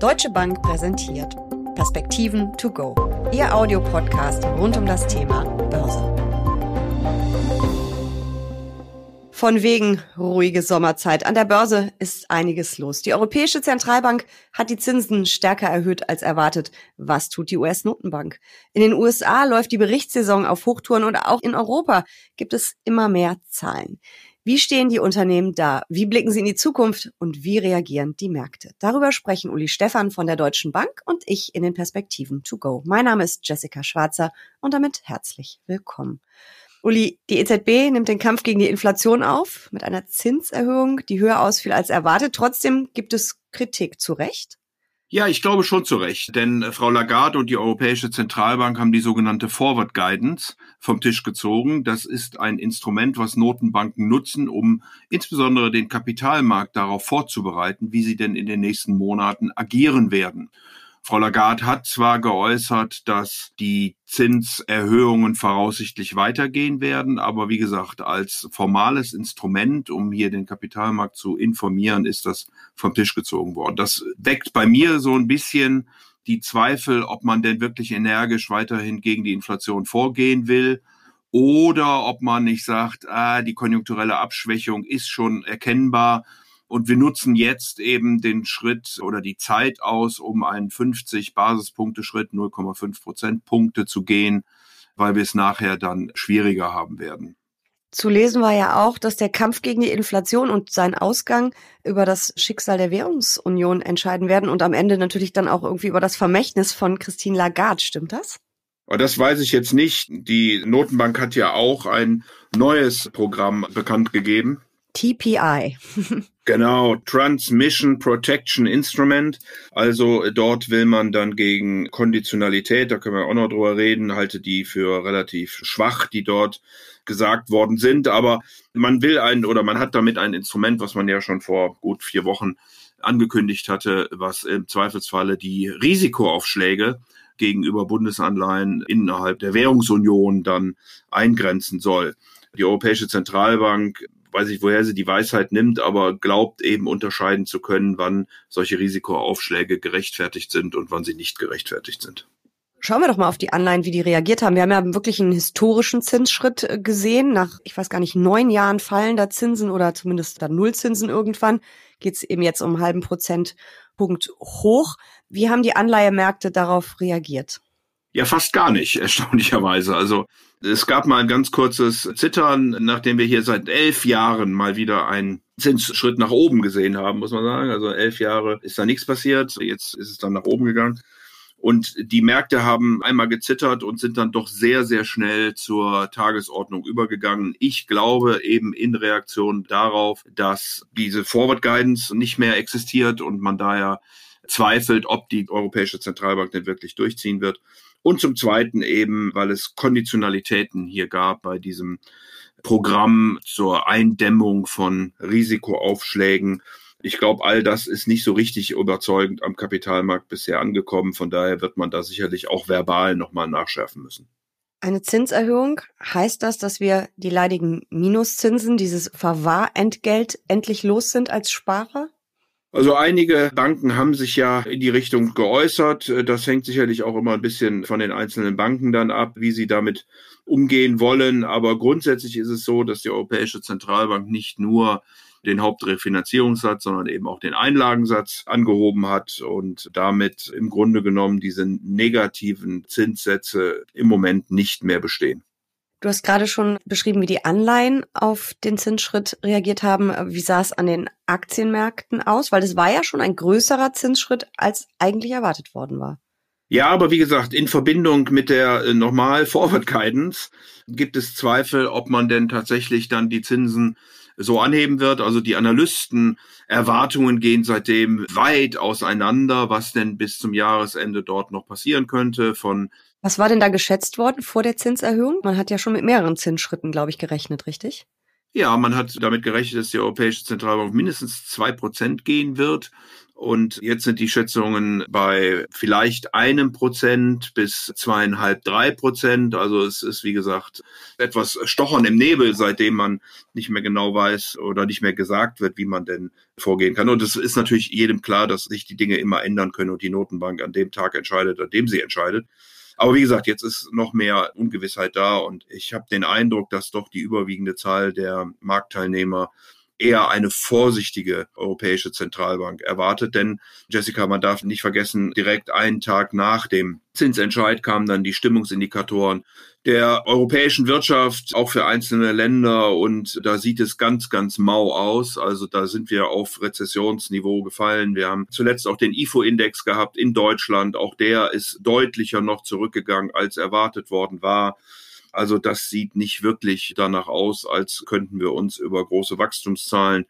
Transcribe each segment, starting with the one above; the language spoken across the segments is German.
Deutsche Bank präsentiert Perspektiven to go. Ihr Audiopodcast rund um das Thema Börse. Von wegen ruhige Sommerzeit. An der Börse ist einiges los. Die Europäische Zentralbank hat die Zinsen stärker erhöht als erwartet. Was tut die US-Notenbank? In den USA läuft die Berichtssaison auf Hochtouren und auch in Europa gibt es immer mehr Zahlen. Wie stehen die Unternehmen da? Wie blicken sie in die Zukunft? Und wie reagieren die Märkte? Darüber sprechen Uli Stefan von der Deutschen Bank und ich in den Perspektiven to go. Mein Name ist Jessica Schwarzer und damit herzlich willkommen. Uli, die EZB nimmt den Kampf gegen die Inflation auf mit einer Zinserhöhung, die höher ausfiel als erwartet. Trotzdem gibt es Kritik zu Recht. Ja, ich glaube schon zu Recht, denn äh, Frau Lagarde und die Europäische Zentralbank haben die sogenannte Forward Guidance vom Tisch gezogen. Das ist ein Instrument, was Notenbanken nutzen, um insbesondere den Kapitalmarkt darauf vorzubereiten, wie sie denn in den nächsten Monaten agieren werden. Frau Lagarde hat zwar geäußert, dass die Zinserhöhungen voraussichtlich weitergehen werden, aber wie gesagt, als formales Instrument, um hier den Kapitalmarkt zu informieren, ist das vom Tisch gezogen worden. Das weckt bei mir so ein bisschen die Zweifel, ob man denn wirklich energisch weiterhin gegen die Inflation vorgehen will oder ob man nicht sagt, ah, die konjunkturelle Abschwächung ist schon erkennbar und wir nutzen jetzt eben den Schritt oder die Zeit aus, um einen 50 Basispunkte Schritt, 0,5 Prozentpunkte zu gehen, weil wir es nachher dann schwieriger haben werden. Zu lesen war ja auch, dass der Kampf gegen die Inflation und sein Ausgang über das Schicksal der Währungsunion entscheiden werden und am Ende natürlich dann auch irgendwie über das Vermächtnis von Christine Lagarde. Stimmt das? Das weiß ich jetzt nicht. Die Notenbank hat ja auch ein neues Programm bekannt gegeben. TPI. Genau, Transmission Protection Instrument. Also äh, dort will man dann gegen Konditionalität, da können wir auch noch drüber reden, halte die für relativ schwach, die dort gesagt worden sind. Aber man will ein oder man hat damit ein Instrument, was man ja schon vor gut vier Wochen angekündigt hatte, was im Zweifelsfalle die Risikoaufschläge gegenüber Bundesanleihen innerhalb der Währungsunion dann eingrenzen soll. Die Europäische Zentralbank weiß ich, woher sie die Weisheit nimmt, aber glaubt eben unterscheiden zu können, wann solche Risikoaufschläge gerechtfertigt sind und wann sie nicht gerechtfertigt sind. Schauen wir doch mal auf die Anleihen, wie die reagiert haben. Wir haben ja wirklich einen historischen Zinsschritt äh, gesehen. Nach, ich weiß gar nicht, neun Jahren fallender Zinsen oder zumindest dann Nullzinsen irgendwann geht es eben jetzt um einen halben Prozentpunkt hoch. Wie haben die Anleihemärkte darauf reagiert? Ja, fast gar nicht, erstaunlicherweise. Also es gab mal ein ganz kurzes Zittern, nachdem wir hier seit elf Jahren mal wieder einen Zinsschritt nach oben gesehen haben, muss man sagen. Also elf Jahre ist da nichts passiert. Jetzt ist es dann nach oben gegangen. Und die Märkte haben einmal gezittert und sind dann doch sehr, sehr schnell zur Tagesordnung übergegangen. Ich glaube eben in Reaktion darauf, dass diese Forward Guidance nicht mehr existiert und man daher zweifelt, ob die Europäische Zentralbank denn wirklich durchziehen wird. Und zum Zweiten eben, weil es Konditionalitäten hier gab bei diesem Programm zur Eindämmung von Risikoaufschlägen. Ich glaube, all das ist nicht so richtig überzeugend am Kapitalmarkt bisher angekommen. Von daher wird man da sicherlich auch verbal nochmal nachschärfen müssen. Eine Zinserhöhung heißt das, dass wir die leidigen Minuszinsen, dieses Verwahrentgelt endlich los sind als Sparer? Also einige Banken haben sich ja in die Richtung geäußert. Das hängt sicherlich auch immer ein bisschen von den einzelnen Banken dann ab, wie sie damit umgehen wollen. Aber grundsätzlich ist es so, dass die Europäische Zentralbank nicht nur den Hauptrefinanzierungssatz, sondern eben auch den Einlagensatz angehoben hat und damit im Grunde genommen diese negativen Zinssätze im Moment nicht mehr bestehen. Du hast gerade schon beschrieben, wie die Anleihen auf den Zinsschritt reagiert haben. Wie sah es an den Aktienmärkten aus? Weil das war ja schon ein größerer Zinsschritt, als eigentlich erwartet worden war. Ja, aber wie gesagt, in Verbindung mit der äh, normal Forward Guidance gibt es Zweifel, ob man denn tatsächlich dann die Zinsen so anheben wird. Also die Analysten Erwartungen gehen seitdem weit auseinander, was denn bis zum Jahresende dort noch passieren könnte von was war denn da geschätzt worden vor der Zinserhöhung? Man hat ja schon mit mehreren Zinsschritten, glaube ich, gerechnet, richtig? Ja, man hat damit gerechnet, dass die Europäische Zentralbank mindestens zwei Prozent gehen wird. Und jetzt sind die Schätzungen bei vielleicht einem Prozent bis zweieinhalb, drei Prozent. Also es ist, wie gesagt, etwas Stochern im Nebel, seitdem man nicht mehr genau weiß oder nicht mehr gesagt wird, wie man denn vorgehen kann. Und es ist natürlich jedem klar, dass sich die Dinge immer ändern können und die Notenbank an dem Tag entscheidet, an dem sie entscheidet. Aber wie gesagt, jetzt ist noch mehr Ungewissheit da und ich habe den Eindruck, dass doch die überwiegende Zahl der Marktteilnehmer eher eine vorsichtige Europäische Zentralbank erwartet. Denn, Jessica, man darf nicht vergessen, direkt einen Tag nach dem Zinsentscheid kamen dann die Stimmungsindikatoren der europäischen Wirtschaft, auch für einzelne Länder. Und da sieht es ganz, ganz mau aus. Also da sind wir auf Rezessionsniveau gefallen. Wir haben zuletzt auch den IFO-Index gehabt in Deutschland. Auch der ist deutlicher noch zurückgegangen, als erwartet worden war. Also das sieht nicht wirklich danach aus, als könnten wir uns über große Wachstumszahlen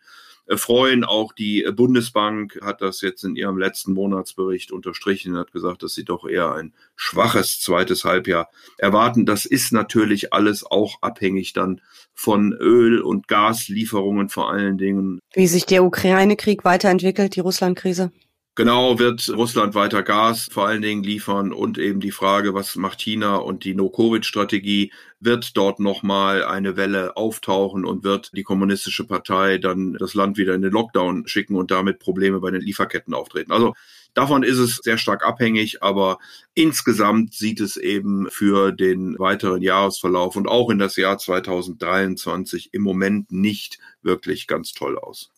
freuen. Auch die Bundesbank hat das jetzt in ihrem letzten Monatsbericht unterstrichen und hat gesagt, dass sie doch eher ein schwaches zweites Halbjahr erwarten. Das ist natürlich alles auch abhängig dann von Öl- und Gaslieferungen vor allen Dingen. Wie sich der Ukraine-Krieg weiterentwickelt, die Russland-Krise? Genau, wird Russland weiter Gas vor allen Dingen liefern und eben die Frage, was macht China und die No-Covid-Strategie, wird dort nochmal eine Welle auftauchen und wird die kommunistische Partei dann das Land wieder in den Lockdown schicken und damit Probleme bei den Lieferketten auftreten. Also davon ist es sehr stark abhängig, aber insgesamt sieht es eben für den weiteren Jahresverlauf und auch in das Jahr 2023 im Moment nicht wirklich ganz toll aus.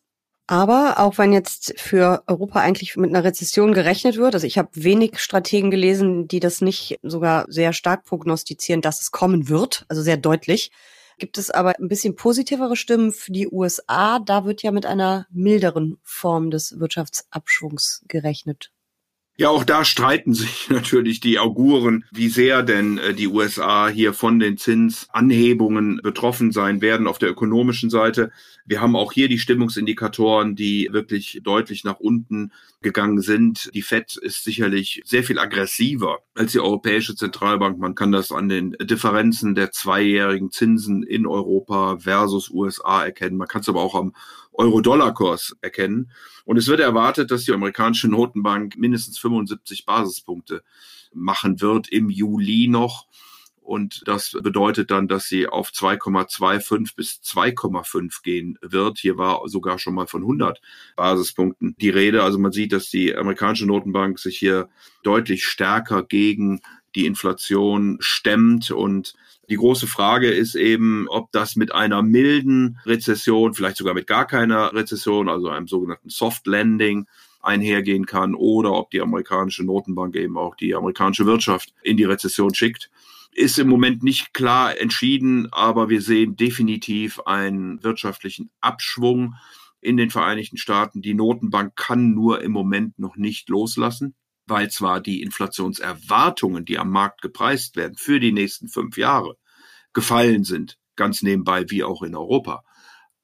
Aber auch wenn jetzt für Europa eigentlich mit einer Rezession gerechnet wird, also ich habe wenig Strategen gelesen, die das nicht sogar sehr stark prognostizieren, dass es kommen wird, also sehr deutlich. Gibt es aber ein bisschen positivere Stimmen für die USA? Da wird ja mit einer milderen Form des Wirtschaftsabschwungs gerechnet. Ja, auch da streiten sich natürlich die Auguren, wie sehr denn äh, die USA hier von den Zinsanhebungen betroffen sein werden auf der ökonomischen Seite. Wir haben auch hier die Stimmungsindikatoren, die wirklich deutlich nach unten gegangen sind. Die Fed ist sicherlich sehr viel aggressiver als die Europäische Zentralbank. Man kann das an den Differenzen der zweijährigen Zinsen in Europa versus USA erkennen. Man kann es aber auch am Euro-Dollar-Kurs erkennen. Und es wird erwartet, dass die amerikanische Notenbank mindestens 75 Basispunkte machen wird im Juli noch. Und das bedeutet dann, dass sie auf 2,25 bis 2,5 gehen wird. Hier war sogar schon mal von 100 Basispunkten die Rede. Also man sieht, dass die amerikanische Notenbank sich hier deutlich stärker gegen die Inflation stemmt und die große Frage ist eben, ob das mit einer milden Rezession, vielleicht sogar mit gar keiner Rezession, also einem sogenannten Soft Landing, einhergehen kann oder ob die amerikanische Notenbank eben auch die amerikanische Wirtschaft in die Rezession schickt. Ist im Moment nicht klar entschieden, aber wir sehen definitiv einen wirtschaftlichen Abschwung in den Vereinigten Staaten. Die Notenbank kann nur im Moment noch nicht loslassen weil zwar die Inflationserwartungen, die am Markt gepreist werden für die nächsten fünf Jahre, gefallen sind, ganz nebenbei wie auch in Europa,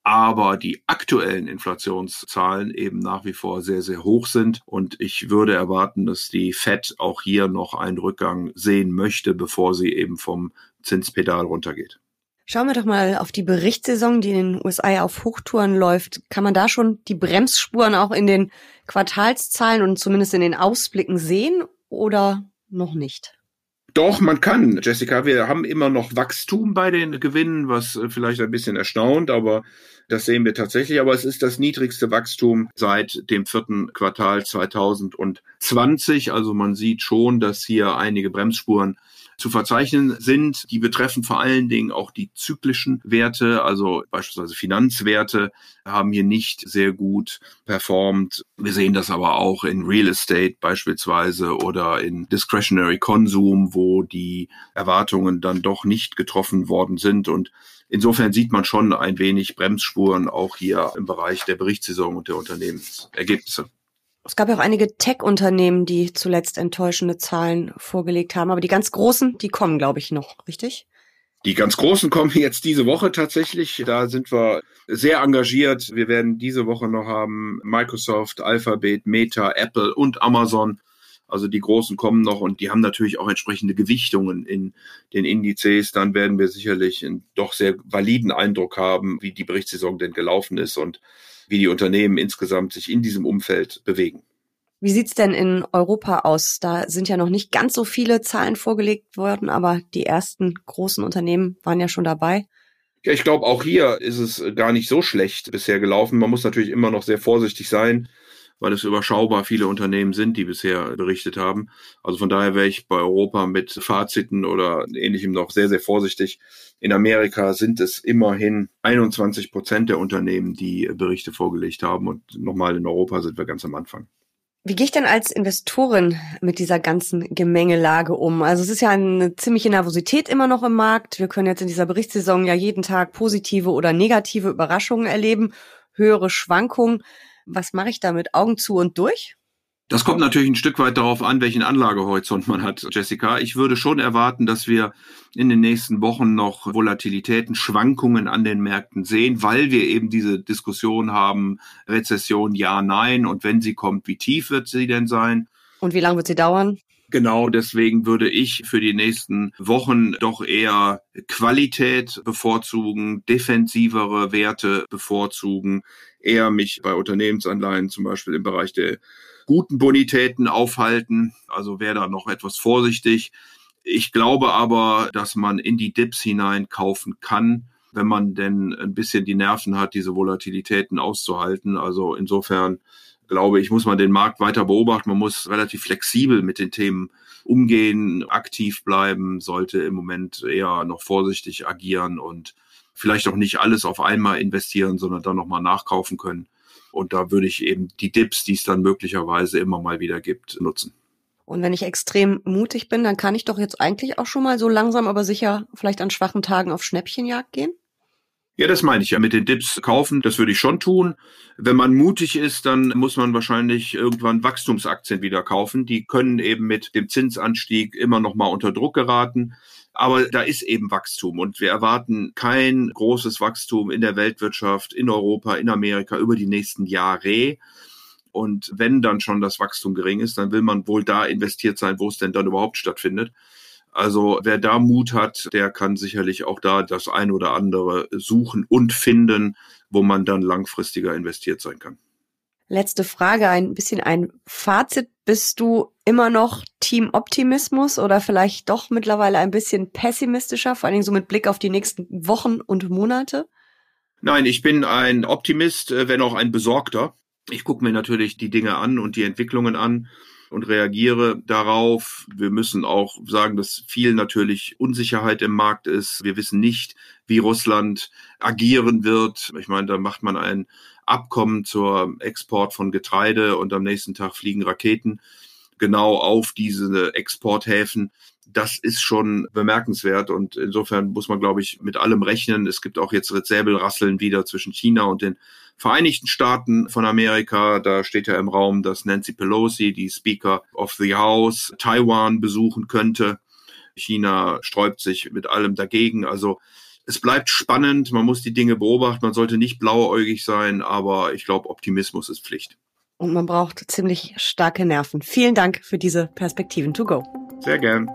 aber die aktuellen Inflationszahlen eben nach wie vor sehr, sehr hoch sind. Und ich würde erwarten, dass die Fed auch hier noch einen Rückgang sehen möchte, bevor sie eben vom Zinspedal runtergeht. Schauen wir doch mal auf die Berichtssaison, die in den USA auf Hochtouren läuft. Kann man da schon die Bremsspuren auch in den Quartalszahlen und zumindest in den Ausblicken sehen oder noch nicht? Doch, man kann, Jessica. Wir haben immer noch Wachstum bei den Gewinnen, was äh, vielleicht ein bisschen erstaunt, aber das sehen wir tatsächlich. Aber es ist das niedrigste Wachstum seit dem vierten Quartal 2020. Also man sieht schon, dass hier einige Bremsspuren zu verzeichnen sind. Die betreffen vor allen Dingen auch die zyklischen Werte, also beispielsweise Finanzwerte haben hier nicht sehr gut performt. Wir sehen das aber auch in Real Estate beispielsweise oder in Discretionary Consum, wo die Erwartungen dann doch nicht getroffen worden sind und Insofern sieht man schon ein wenig Bremsspuren auch hier im Bereich der Berichtssaison und der Unternehmensergebnisse. Es gab ja auch einige Tech-Unternehmen, die zuletzt enttäuschende Zahlen vorgelegt haben, aber die ganz großen, die kommen, glaube ich, noch, richtig? Die ganz Großen kommen jetzt diese Woche tatsächlich. Da sind wir sehr engagiert. Wir werden diese Woche noch haben Microsoft, Alphabet, Meta, Apple und Amazon. Also die Großen kommen noch und die haben natürlich auch entsprechende Gewichtungen in den Indizes. Dann werden wir sicherlich einen doch sehr validen Eindruck haben, wie die Berichtssaison denn gelaufen ist und wie die Unternehmen insgesamt sich in diesem Umfeld bewegen. Wie sieht's denn in Europa aus? Da sind ja noch nicht ganz so viele Zahlen vorgelegt worden, aber die ersten großen Unternehmen waren ja schon dabei. Ja, ich glaube, auch hier ist es gar nicht so schlecht bisher gelaufen. Man muss natürlich immer noch sehr vorsichtig sein, weil es überschaubar viele Unternehmen sind, die bisher berichtet haben. Also von daher wäre ich bei Europa mit Faziten oder ähnlichem noch sehr, sehr vorsichtig. In Amerika sind es immerhin 21 Prozent der Unternehmen, die Berichte vorgelegt haben. Und nochmal in Europa sind wir ganz am Anfang. Wie gehe ich denn als Investorin mit dieser ganzen Gemengelage um? Also es ist ja eine ziemliche Nervosität immer noch im Markt. Wir können jetzt in dieser Berichtssaison ja jeden Tag positive oder negative Überraschungen erleben, höhere Schwankungen. Was mache ich damit? Augen zu und durch? Das kommt natürlich ein Stück weit darauf an, welchen Anlagehorizont man hat, Jessica. Ich würde schon erwarten, dass wir in den nächsten Wochen noch Volatilitäten, Schwankungen an den Märkten sehen, weil wir eben diese Diskussion haben, Rezession ja, nein und wenn sie kommt, wie tief wird sie denn sein? Und wie lange wird sie dauern? Genau deswegen würde ich für die nächsten Wochen doch eher Qualität bevorzugen, defensivere Werte bevorzugen, eher mich bei Unternehmensanleihen zum Beispiel im Bereich der guten Bonitäten aufhalten. Also wäre da noch etwas vorsichtig. Ich glaube aber, dass man in die Dips hinein kaufen kann, wenn man denn ein bisschen die Nerven hat, diese Volatilitäten auszuhalten. Also insofern glaube ich, muss man den Markt weiter beobachten. Man muss relativ flexibel mit den Themen umgehen, aktiv bleiben, sollte im Moment eher noch vorsichtig agieren und vielleicht auch nicht alles auf einmal investieren, sondern dann nochmal nachkaufen können. Und da würde ich eben die Dips, die es dann möglicherweise immer mal wieder gibt, nutzen. Und wenn ich extrem mutig bin, dann kann ich doch jetzt eigentlich auch schon mal so langsam, aber sicher vielleicht an schwachen Tagen auf Schnäppchenjagd gehen? Ja, das meine ich ja. Mit den Dips kaufen, das würde ich schon tun. Wenn man mutig ist, dann muss man wahrscheinlich irgendwann Wachstumsaktien wieder kaufen. Die können eben mit dem Zinsanstieg immer noch mal unter Druck geraten. Aber da ist eben Wachstum und wir erwarten kein großes Wachstum in der Weltwirtschaft, in Europa, in Amerika über die nächsten Jahre. Und wenn dann schon das Wachstum gering ist, dann will man wohl da investiert sein, wo es denn dann überhaupt stattfindet. Also wer da Mut hat, der kann sicherlich auch da das ein oder andere suchen und finden, wo man dann langfristiger investiert sein kann. Letzte Frage, ein bisschen ein Fazit. Bist du immer noch Team Optimismus oder vielleicht doch mittlerweile ein bisschen pessimistischer, vor allen Dingen so mit Blick auf die nächsten Wochen und Monate? Nein, ich bin ein Optimist, äh, wenn auch ein Besorgter. Ich gucke mir natürlich die Dinge an und die Entwicklungen an und reagiere darauf. Wir müssen auch sagen, dass viel natürlich Unsicherheit im Markt ist. Wir wissen nicht, wie Russland agieren wird. Ich meine, da macht man ein Abkommen zur Export von Getreide und am nächsten Tag fliegen Raketen genau auf diese Exporthäfen. Das ist schon bemerkenswert und insofern muss man, glaube ich, mit allem rechnen. Es gibt auch jetzt Säbelrasseln wieder zwischen China und den Vereinigten Staaten von Amerika. Da steht ja im Raum, dass Nancy Pelosi, die Speaker of the House, Taiwan besuchen könnte. China sträubt sich mit allem dagegen. Also es bleibt spannend, man muss die Dinge beobachten, man sollte nicht blauäugig sein, aber ich glaube, Optimismus ist Pflicht. Und man braucht ziemlich starke Nerven. Vielen Dank für diese Perspektiven to go. Sehr gern.